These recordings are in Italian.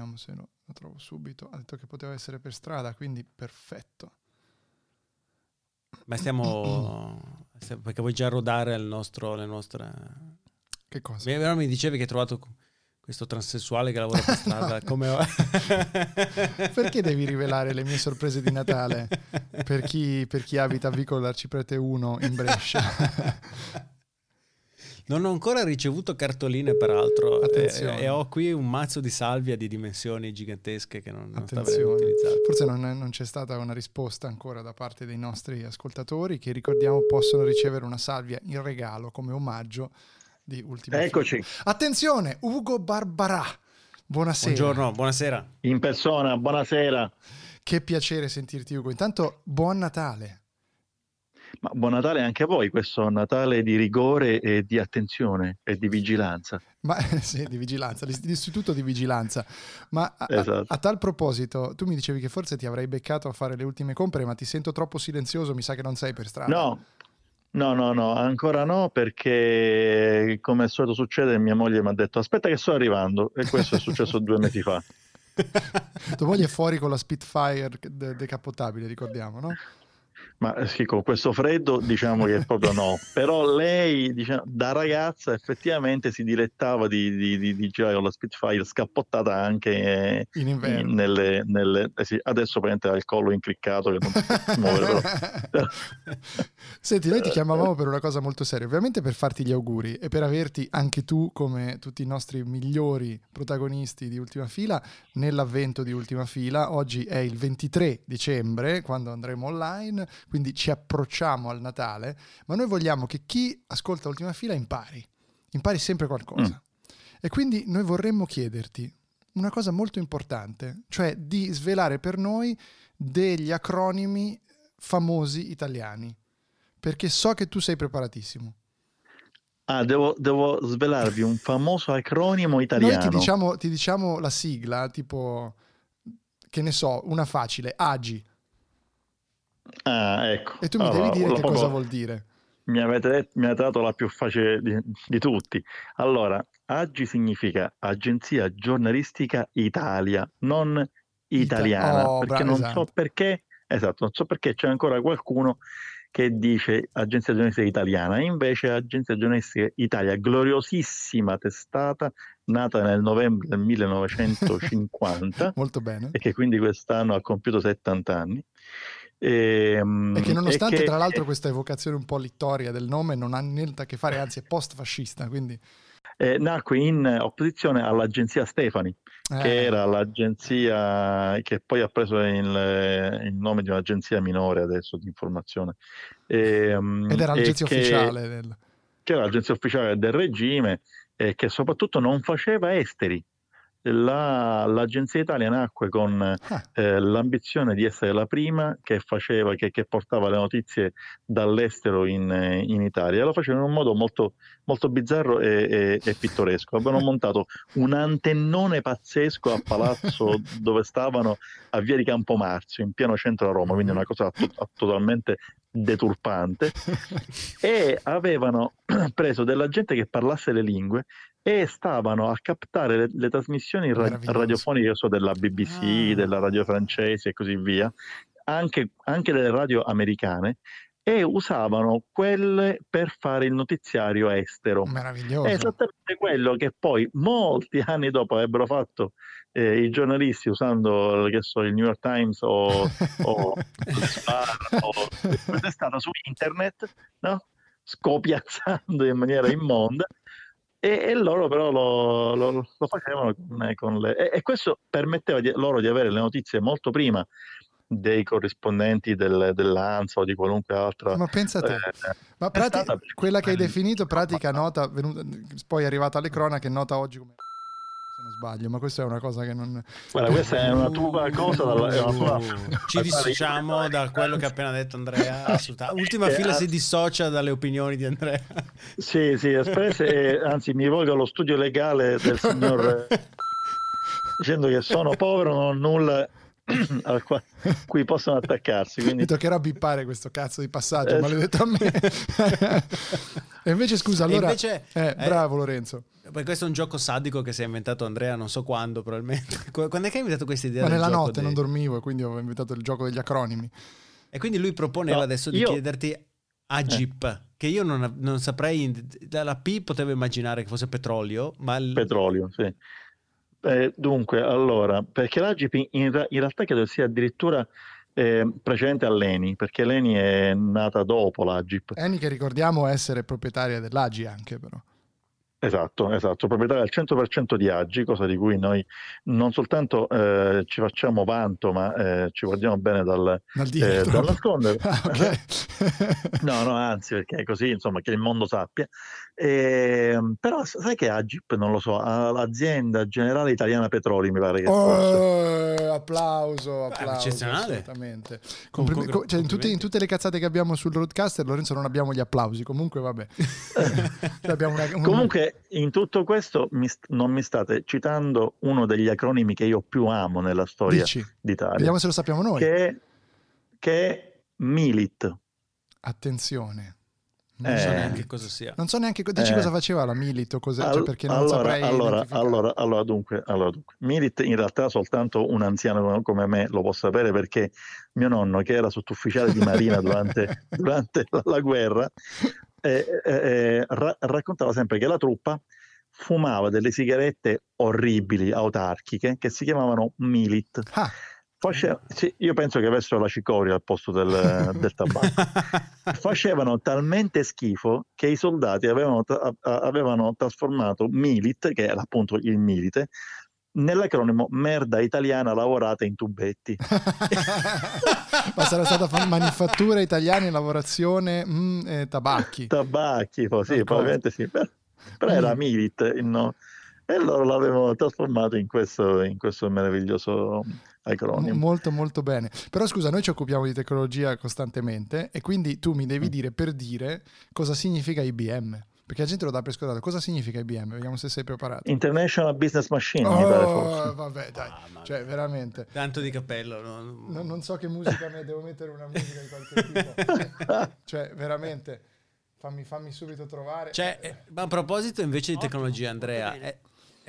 vediamo se lo, lo trovo subito. Ha detto che poteva essere per strada, quindi perfetto. Ma stiamo... perché vuoi già rodare il nostro, le nostre... Che cosa? Mi, mi dicevi che hai trovato questo transessuale che lavora per strada. No. Come... Perché devi rivelare le mie sorprese di Natale per chi, per chi abita a Vicolo Arciprete 1 in Brescia? Non ho ancora ricevuto cartoline, peraltro, e, e, ho qui un mazzo di salvia di dimensioni gigantesche che non, non sta venendo utilizzato. Forse non, è, non, c'è stata una risposta ancora da parte dei nostri ascoltatori che ricordiamo possono ricevere una salvia in regalo come omaggio di Ultima Eccoci. Fila. Attenzione, Ugo Barbarà. Buonasera. Buongiorno, buonasera. In persona, buonasera. Che piacere sentirti Ugo. Intanto buon Natale. Ma buon Natale anche a voi, questo Natale di rigore e di attenzione e di vigilanza. Ma sì, di vigilanza, l'istituto di vigilanza. Ma a, esatto. a, a, tal proposito, tu mi dicevi che forse ti avrei beccato a fare le ultime compere, ma ti sento troppo silenzioso, mi sa che non sei per strada. No, no, no, no, ancora no, perché come al solito succede, mia moglie mi ha detto aspetta che sto arrivando e questo è successo due mesi fa. Tua moglie è fuori con la Spitfire decappottabile, ricordiamo, no? Ma sì, con questo freddo diciamo che proprio no, però lei diciamo, da ragazza effettivamente si dilettava di, di, di, di girare con la Spitfire scappottata anche in inverno. Nelle, nelle, eh sì, adesso praticamente ha il collo incriccato che non si può muovere. Però. Senti, noi ti chiamavamo per una cosa molto seria, ovviamente per farti gli auguri e per averti anche tu come tutti i nostri migliori protagonisti di Ultima Fila nell'avvento di Ultima Fila. Oggi è il 23 dicembre quando andremo online quindi ci approcciamo al Natale, ma noi vogliamo che chi ascolta Ultima Fila impari, impari sempre qualcosa. Mm. E quindi noi vorremmo chiederti una cosa molto importante, cioè di svelare per noi degli acronimi famosi italiani, perché so che tu sei preparatissimo. Ah, devo, devo svelarvi un famoso acronimo italiano. Noi ti diciamo, ti diciamo la sigla, tipo, che ne so, una facile, AGI. Ah, ecco. E tu mi allora, devi dire che cosa vuol dire. Mi avete, detto, mi avete dato la più facile di, di tutti. Allora, AGI significa Agenzia Giornalistica Italia, non italiana. oh, perché bravo, non esatto. so perché, esatto, non so perché c'è ancora qualcuno che dice Agenzia Giornalistica Italiana, invece Agenzia Giornalistica Italia, gloriosissima testata, nata nel novembre del 1950 Molto bene. e che quindi quest'anno ha compiuto 70 anni. E, ehm, e che nonostante che, tra l'altro questa evocazione un po' littoria del nome non ha niente a che fare, anzi è post-fascista, quindi... Eh, nacque in opposizione all'agenzia Stefani, eh. che era l'agenzia che poi ha preso il, il, nome di un'agenzia minore adesso di informazione. E, ehm, Ed era l'agenzia che, ufficiale del... Che era l'agenzia ufficiale del regime e che soprattutto non faceva esteri, la, l'Agenzia Italia nacque con ah. eh, l'ambizione di essere la prima che, faceva, che, che portava le notizie dall'estero in, in, Italia. Lo faceva in un modo molto, molto bizzarro e, e, e, pittoresco. Avevano montato un antennone pazzesco a Palazzo dove stavano a Via di Campomarzio, in pieno centro a Roma, quindi una cosa to- totalmente deturpante e avevano preso della gente che parlasse le lingue e stavano a captare le, le trasmissioni ra- radiofoniche so, della BBC, ah. della radio francese e così via, anche, anche delle radio americane e usavano quelle per fare il notiziario estero. Meraviglioso. È esattamente quello che poi molti anni dopo avrebbero fatto eh, i giornalisti usando so, il New York Times o, o, o è stata su internet, no? scopiazzando in maniera immonda e, e loro però lo, lo, lo facevano con, con le... E, e, questo permetteva di, loro di avere le notizie molto prima dei corrispondenti del, dell'ANSA o di qualunque altra. Ma pensa a te, eh, ma prati- quella che hai definito pratica nota, venuta, poi è arrivata alle cronache, nota oggi come se non sbaglio, ma questa è una cosa che non... Guarda, questa è una tua cosa, dalla, una tua... ci dissociamo da quello che ha appena detto Andrea, assolutamente. Ultima eh, fila si dissocia dalle opinioni di Andrea. Sì, sì, espresse, anzi mi rivolgo allo studio legale del signor... dicendo che sono povero, non ho nulla a cui possono attaccarsi. Quindi... Mi toccherà bippare questo cazzo di passaggio, eh, maledetto a me. E invece scusa, allora... Invece, eh, bravo Lorenzo. Poi questo è un gioco sadico che si è inventato Andrea, non so quando probabilmente. Quando è che hai inventato questa idea? Ma nella notte dei... non dormivo e quindi ho inventato il gioco degli acronimi. E quindi lui proponeva no, adesso di io... chiederti Agip, eh. che io non, non, saprei, la P potevo immaginare che fosse petrolio, ma... Il... Petrolio, sì. Eh, dunque, allora, perché l'Agip in, in, realtà credo sia addirittura eh, precedente a Leni, perché Leni è nata dopo l'Agip. Eni che ricordiamo essere proprietaria dell'Agi anche però. Esatto, esatto, proprietaria al 100% di Aggi, cosa di cui noi non soltanto eh, ci facciamo vanto, ma eh, ci guardiamo bene dal, eh, dal nascondere. Ah, okay. no, no, anzi, perché è così, insomma, che il mondo sappia. E, ehm, però sai che Agip, non lo so, l'azienda generale italiana petroli, mi pare che oh, applauso, applauso. eccezionale. Assolutamente. Complim- com- cioè, in, tutte, in, tutte, le cazzate che abbiamo sul roadcaster, Lorenzo, non abbiamo gli applausi. Comunque, vabbè. una, un... Comunque, in tutto questo mi st- non mi state citando uno degli acronimi che io più amo nella storia Dici. d'Italia. Vediamo se lo sappiamo noi. Che, che è Milit. Attenzione. Non eh, so neanche cosa sia. Non so neanche dici eh, cosa faceva la Milit o cos'è, All, cioè perché non allora, saprei allora, allora, allora, dunque, allora, dunque, Milit in realtà soltanto un anziano come me lo può sapere perché mio nonno, che era sottufficiale di marina durante, durante la, la, guerra, eh, eh, eh, ra- raccontava sempre che la truppa fumava delle sigarette orribili, autarchiche, che si chiamavano Milit. Ah Faceva, sì, io penso che avessero la cicoria al posto del, del tabacco. Facevano talmente schifo che i soldati avevano, avevano trasformato Milit, che era appunto il milite, nell'acronimo merda italiana lavorata in tubetti. Ma sarà stata manifattura italiana in lavorazione mm, eh, tabacchi. Tabacchi, sì, probabilmente sì, però, però era mm. Milit. No? E loro l'avevano trasformato in questo, in questo meraviglioso acronimo. Molto molto bene. Però scusa, noi ci occupiamo di tecnologia costantemente e quindi tu mi devi mm. dire per dire cosa significa IBM. Perché la gente lo dà per scontato. Cosa significa IBM? Vediamo se sei preparato. International Business Machine. Oh, vabbè, dai. Ah, cioè, veramente. Tanto di cappello. No? No, non so che musica me, devo mettere una musica di qualche tipo. cioè, veramente. Fammi, fammi subito trovare. Cioè, eh, ma a proposito invece di tecnologia, Andrea, è,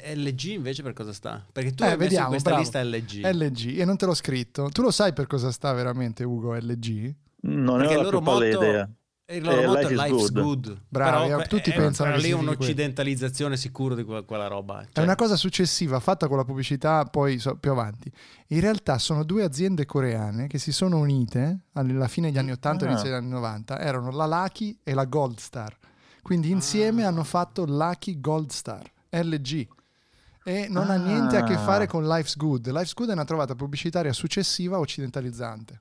e LG invece per cosa sta? Perché tu eh, hai vediamo, questa bravo. lista LG. LG, e non te l'ho scritto. Tu lo sai per cosa sta veramente Ugo LG? Non Perché ho la più idea. Il loro eh, motto è Life's good. good. Bravi, Però, tutti è, pensano è, lì un'occidentalizzazione sicuro di quella, quella roba. Cioè. È una cosa successiva, fatta con la pubblicità poi so, più avanti. In realtà sono due aziende coreane che si sono unite alla fine degli anni 80 e ah. inizio degli anni 90. Erano la Lucky e la Gold Star. Quindi insieme ah. hanno fatto Lucky Gold Star, LG e non ah. ha niente a che fare ah. con Life's Good. Life's Good è una trovata pubblicitaria successiva occidentalizzante.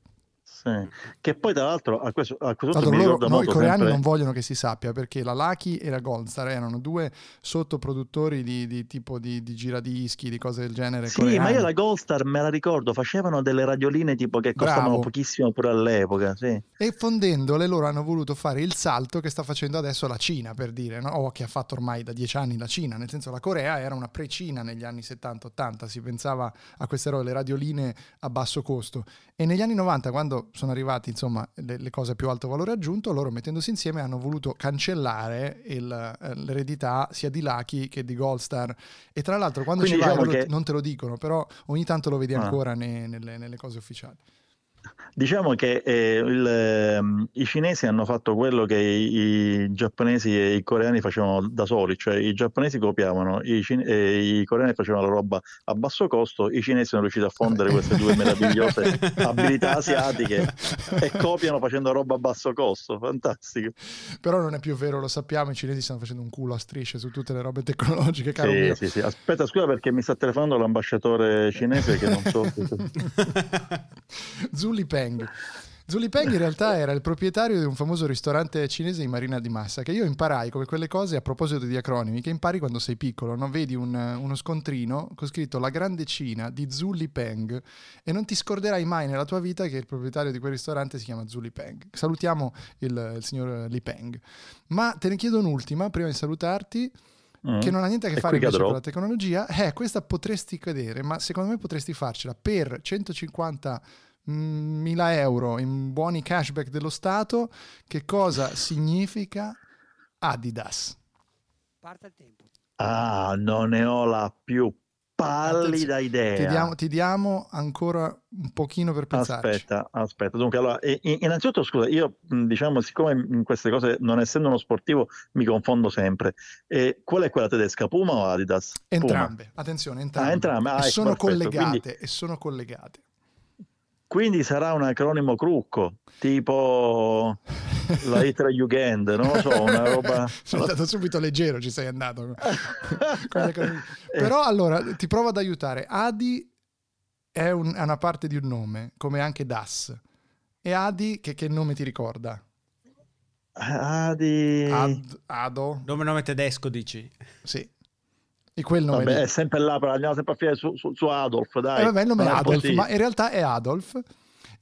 Sì. Che poi tra l'altro a questo, a questo allora, loro, no, i coreani sempre... non vogliono che si sappia perché la Lucky e la Goldstar erano due sottoproduttori di, di tipo di, di, giradischi, di cose del genere. Sì, coreani. ma io la Goldstar me la ricordo, facevano delle radioline tipo che costavano Bravo. pochissimo pure all'epoca. Sì. E fondendole loro hanno voluto fare il salto che sta facendo adesso la Cina, per dire, no? o che ha fatto ormai da dieci anni la Cina, nel senso la Corea era una pre-Cina negli anni 70-80, si pensava a queste robe, le radioline a basso costo. E negli anni 90, quando sono arrivati insomma le, le, cose a più alto valore aggiunto, loro mettendosi insieme hanno voluto cancellare il, eh, l'eredità sia di Lucky che di Goldstar e tra l'altro quando Quindi ci vai diciamo che... non te lo dicono, però ogni tanto lo vedi ah. ancora ne, nelle, nelle cose ufficiali. Diciamo che eh, il, eh, i cinesi hanno fatto quello che i, i, giapponesi e i coreani facevano da soli, cioè i giapponesi copiavano, i, cine- e i coreani facevano la roba a basso costo, i cinesi sono riusciti a fondere queste due meravigliose abilità asiatiche e copiano facendo roba a basso costo, fantastico. Però non è più vero, lo sappiamo, i cinesi stanno facendo un culo a strisce su tutte le robe tecnologiche, caro sì, mio. Sì, sì. Aspetta, scusa perché mi sta telefonando l'ambasciatore cinese che non so... Zuli Peng. Zuli Peng in realtà era il proprietario di un famoso ristorante cinese in Marina di Massa, che io imparai come quelle cose a proposito di acronimi, che impari quando sei piccolo, no? vedi un, uno scontrino con scritto La Grande Cina di Zuli Peng e non ti scorderai mai nella tua vita che il proprietario di quel ristorante si chiama Zuli Peng. Salutiamo il, il signor Li Peng. Ma te ne chiedo un'ultima, prima di salutarti. Mm. che non ha niente a che fare con la tecnologia, eh, questa potresti cadere, ma secondo me potresti farcela per 150 mila euro in buoni cashback dello Stato, che cosa significa Adidas? Parte il tempo. Ah, non ne ho la più pallida idea. Ti diamo, ti diamo, ancora un pochino per pensarci. Aspetta, aspetta. Dunque, allora, innanzitutto, scusa, io diciamo, siccome in queste cose, non essendo uno sportivo, mi confondo sempre. E qual è quella tedesca, Puma o Adidas? Entrambe, Puma. attenzione, entrambe. Ah, entrambe. Ah, e, ecco, sono perfetto. collegate, Quindi, e sono collegate. Quindi sarà un acronimo crucco, tipo la Itra Jugend, non lo so, una roba... Sei andato subito leggero, ci sei andato. Però allora, ti provo ad aiutare. Adi è, un, è, una parte di un nome, come anche Das. E Adi, che, che nome ti ricorda? Adi... Ad, Ado? Nome, nome tedesco, dici? Sì. E quel nome vabbè, lì. è sempre là, però andiamo sempre a finire su, su, su Adolf, dai. Eh, vabbè, il nome è Adolf, ma in realtà è Adolf.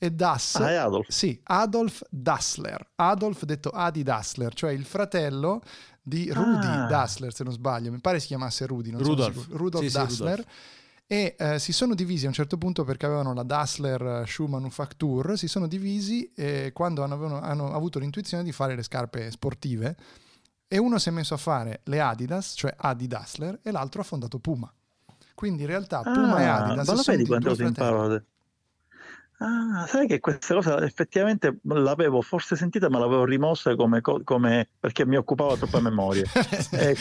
E Das... Ah, è Adolf. Sì, Adolf Dassler. Adolf detto Adi Dassler, cioè il fratello di Rudy Ah. Dassler, se non sbaglio. Mi pare si chiamasse Rudy, non Rudolf. sicuro. Rudolf Sì, sì, Dassler. Rudolf. E eh, si sono divisi a un certo punto perché avevano la Dassler Shoe Manufacture, si sono divisi eh, quando hanno, avevano- hanno avuto l'intuizione di fare le scarpe sportive e uno si è messo a fare le Adidas, cioè Adi Dassler, e l'altro ha fondato Puma. Quindi in realtà Puma e Ah, Adidas ma lo sono vedi di quante due cose imparo? Ah, sai che questa cosa effettivamente l'avevo forse sentita, ma l'avevo rimossa come, co- come- perché mi occupava troppa memoria. Eh,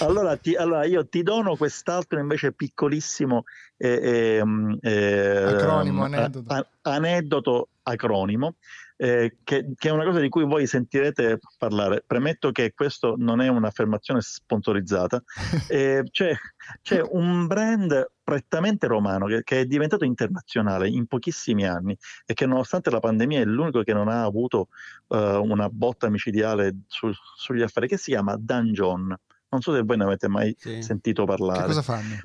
allora, ti- allora io ti dono quest'altro invece piccolissimo eh, ehm, eh, Acronimo, aneddoto. a- aneddoto acronimo. Eh, che, che è una cosa di cui voi sentirete parlare. Premetto che questo non è un'affermazione sponsorizzata. Eh, c'è, c'è un brand prettamente romano che, che è diventato internazionale in pochissimi anni e che nonostante la pandemia è l'unico che non ha avuto eh, una botta micidiale su- sugli affari, che si chiama Dungeon. Non so se voi ne avete mai Sì. sentito Che parlare. cosa fanno?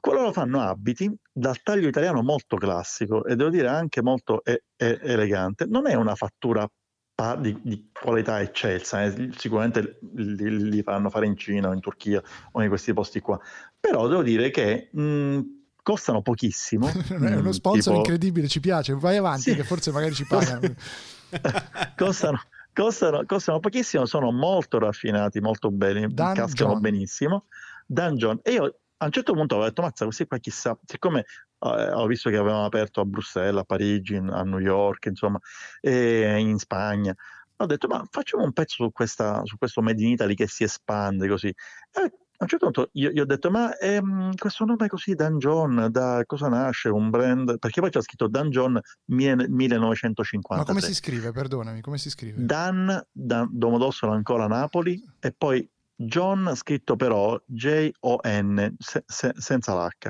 Quello fanno abiti dal taglio italiano molto classico e devo dire anche molto e- e- elegante. Non è una fattura pa- di, di qualità eccelsa, eh, sicuramente li, li fanno fare in Cina o in Turchia o in questi posti qua, però devo dire che mh, costano pochissimo. è uno sponsor tipo- incredibile, ci piace. Vai avanti, Sì. che forse magari ci pagano. costano, costano, costano pochissimo, sono molto raffinati, molto belli, Dungeon. cascano benissimo. Dungeon. E io a un certo punto avevo detto, mazza, questi qua chissà, siccome eh, ho visto che avevano aperto a Bruxelles, a Parigi, a New York, insomma, e in Spagna, ho detto, ma facciamo un pezzo su, questa, su questo Made in Italy che si espande così. E a un certo punto io, io ho detto, ma ehm, questo nome così, Dungeon, da cosa nasce? Un brand? Perché poi c'è scritto Dungeon mille- 1953. Ma come si scrive? Perdonami, come si scrive? Dan, Dan Domodossola ancora Napoli e poi John scritto però J-O-N se- se- senza l'H.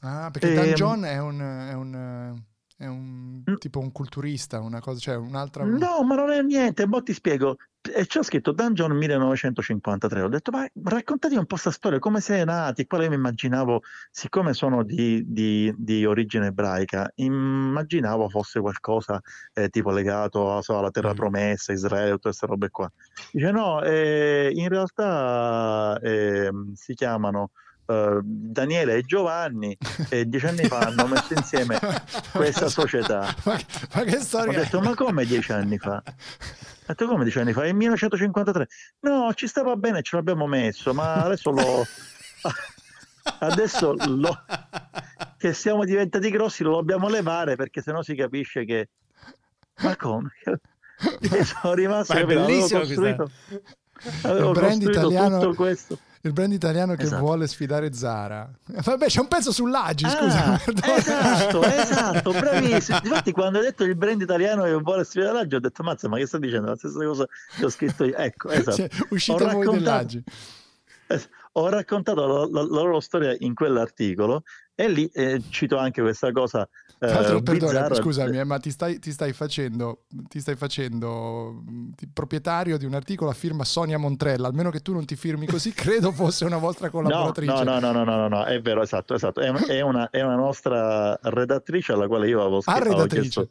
Ah, perché Ehm, Dan John è un, è un, è un Mm. tipo un culturista, una cosa, cioè un'altra... No, ma non è niente, mo ti spiego. E c'è scritto Dungeon 1953. Ho detto, ma raccontati un po' questa storia, come sei nati? Poi io mi immaginavo, siccome sono di, di- di origine ebraica, immaginavo fosse qualcosa eh, tipo legato so, alla terra Mm. promessa, Israele, tutte queste robe qua. Dice no, eh, in realtà ehm, si chiamano eh, Daniele e Giovanni e dieci anni fa hanno messo insieme questa società. ma, ma che Ho storia è? detto, ma come dieci anni fa? Ho detto, come dieci anni fa? È 1953. No, ci stava bene, ce l'abbiamo messo, ma adesso lo... Adesso lo... che siamo diventati grossi lo dobbiamo levare perché sennò si capisce che... Ma come? Sono rimasto... Ma è capito? Avevo bellissimo costruito, avevo costruito italiano- tutto questo. Il brand italiano che Esatto. vuole sfidare Zara. Vabbè, c'è un pezzo sull'Agi, scusa. Ah, perdona. esatto, esatto, bravissimo. Infatti, quando hai detto il brand italiano che vuole sfidare l'Aggi, ho detto, mazza, ma che sta dicendo? La stessa cosa che ho scritto io. Ecco, esatto. Cioè, uscite voi raccontato- dell'Agi. Ho raccontato la, la- la loro storia in quell'articolo e lì eh, cito anche questa cosa eh, perdona, bizzarra. scusami, eh, ma ti stai, ti stai facendo, ti stai facendo mh, ti- proprietario di un articolo a firma Sonia Montrella, almeno che tu non ti firmi così, credo fosse una vostra collaboratrice. no, no, no, no, no, no, no, è vero, esatto, esatto. È, è una, è una nostra redattrice alla quale io avevo Ah, scritto. avevo redattrice. chiesto-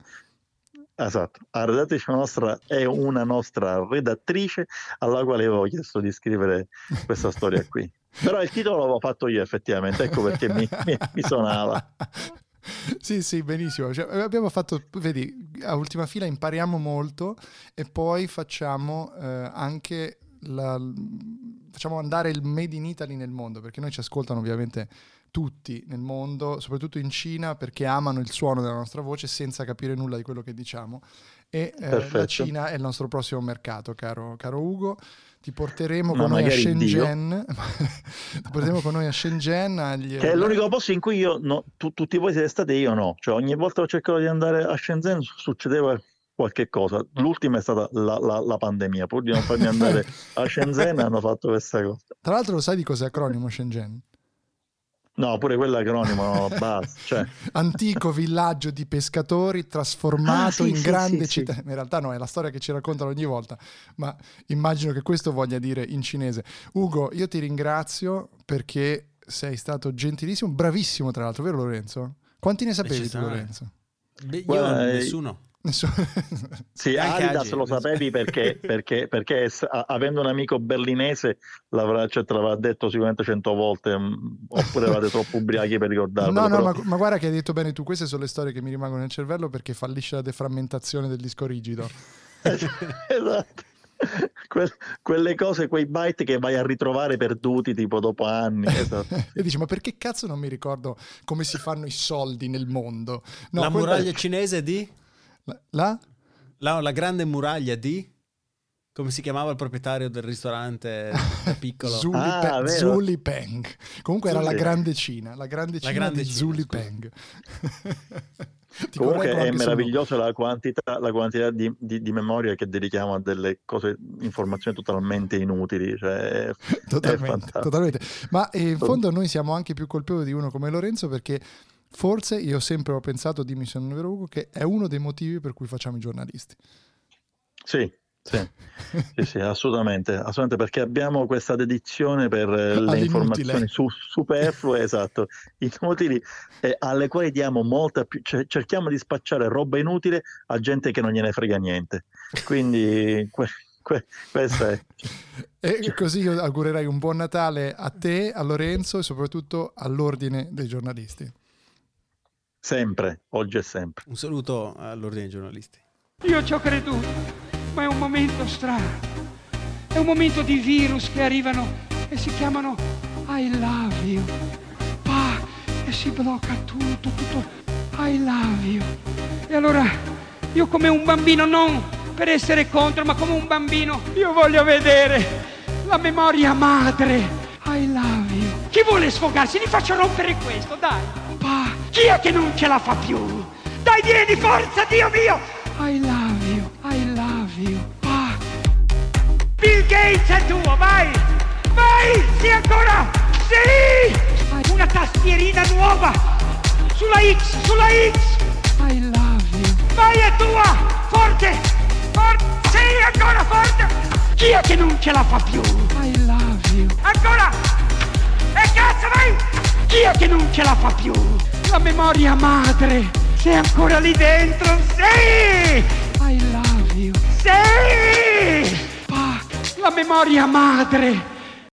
Esatto, la redattrice nostra è una nostra redattrice alla quale avevo chiesto di scrivere questa storia qui. Però il titolo l'avevo fatto io effettivamente, ecco perché mi, mi, mi suonava. sì, sì, benissimo. Cioè, abbiamo fatto, vedi, a ultima fila impariamo molto e poi facciamo eh, anche la, facciamo andare il Made in Italy nel mondo, perché noi ci ascoltano ovviamente tutti nel mondo, soprattutto in Cina, perché amano il suono della nostra voce senza capire nulla di quello che diciamo. E eh, la Cina è il nostro prossimo mercato, caro, caro Ugo. Ti porteremo con noi a Shenzhen. ti porteremo con noi a Shenzhen. Agli... Che è l'unico posto in cui io, no, tu, tutti voi siete stati io no. Cioè, ogni volta che ho cercato di andare a Shenzhen succedeva qualche cosa. L'ultima è stata la, la, la pandemia. Pur di non farmi andare a Shenzhen hanno fatto questa cosa. Tra l'altro lo sai di cos'è acronimo Shenzhen? No, pure quell'acronimo no, basta. Cioè. Antico villaggio di pescatori trasformato ah, sì, in sì, grande sì, città. In realtà no, è la storia che ci raccontano ogni volta, ma immagino che questo voglia dire in cinese. Ugo, io ti ringrazio perché sei stato gentilissimo, bravissimo tra l'altro, vero Lorenzo? Quanti ne sapevi tu Lorenzo? Beh, io Guarda, nessuno. Sì, Anche Adidas Agi, lo sapevi perché, perché, perché avendo un amico berlinese l'avrà, cioè, te l'avrà detto sicuramente cento volte, mm, oppure eravate troppo ubriachi per ricordarlo. No, no, però... ma, ma, guarda che hai detto bene tu, queste sono le storie che mi rimangono nel cervello perché fallisce la deframmentazione del disco rigido. esatto. Que- quelle cose, quei byte che vai a ritrovare perduti tipo dopo anni. Esatto. e dici, ma perché cazzo non mi ricordo come si fanno i soldi nel mondo? No, la muraglia è... cinese di? La? La, la grande muraglia di? Come si chiamava il proprietario del ristorante da piccolo? Zuli, ah, Pe- Zuli Peng. Comunque Zuli. era la grande Cina, la grande Cina la grande di Cina, Zuli scusa. Peng. Comunque è meravigliosa la quantità, la quantità di, di, di, memoria che dedichiamo a delle cose, informazioni totalmente inutili. Cioè, totalmente, totalmente. Ma eh, in fondo noi siamo anche più colpevoli di uno come Lorenzo perché Forse io sempre ho pensato, dimmi se non è vero che è uno dei motivi per cui facciamo i giornalisti. Sì, sì, sì, sì assolutamente, assolutamente, perché abbiamo questa dedizione per eh, le informazioni su, superflue, esatto, inutili, eh, alle quali diamo molta più, cioè, cerchiamo di spacciare roba inutile a gente che non gliene frega niente. Quindi que, que, questo è... E così io augurerei un buon Natale a te, a Lorenzo e soprattutto all'ordine dei giornalisti. Sempre, oggi e sempre. Un saluto all'ordine dei giornalisti. Io ci ho creduto, ma è un momento strano. È un momento di virus che arrivano e si chiamano I love you. Pa, e si blocca tutto, tutto. I love you. E allora io come un bambino, non per essere contro, ma come un bambino, io voglio vedere la memoria madre. I love you. Chi vuole sfogarsi? Gli faccio rompere questo, dai. Chi è che non ce la fa più? Dai, vieni, forza, Dio mio! I love you, I love you. Pa. Bill Gates è tuo, vai! Vai! Sì, ancora! Sì! Una tastierina nuova! Sulla X, sulla X! I love you. Vai, è tua! Forte! Forte! Sì, ancora forte! Chi è che non ce la fa più? I love you. Ancora! E cazzo, vai! Chi è che non ce la fa più? La memoria madre! Sei ancora lì dentro? Sì! I love you! Sì! Pa, la memoria madre!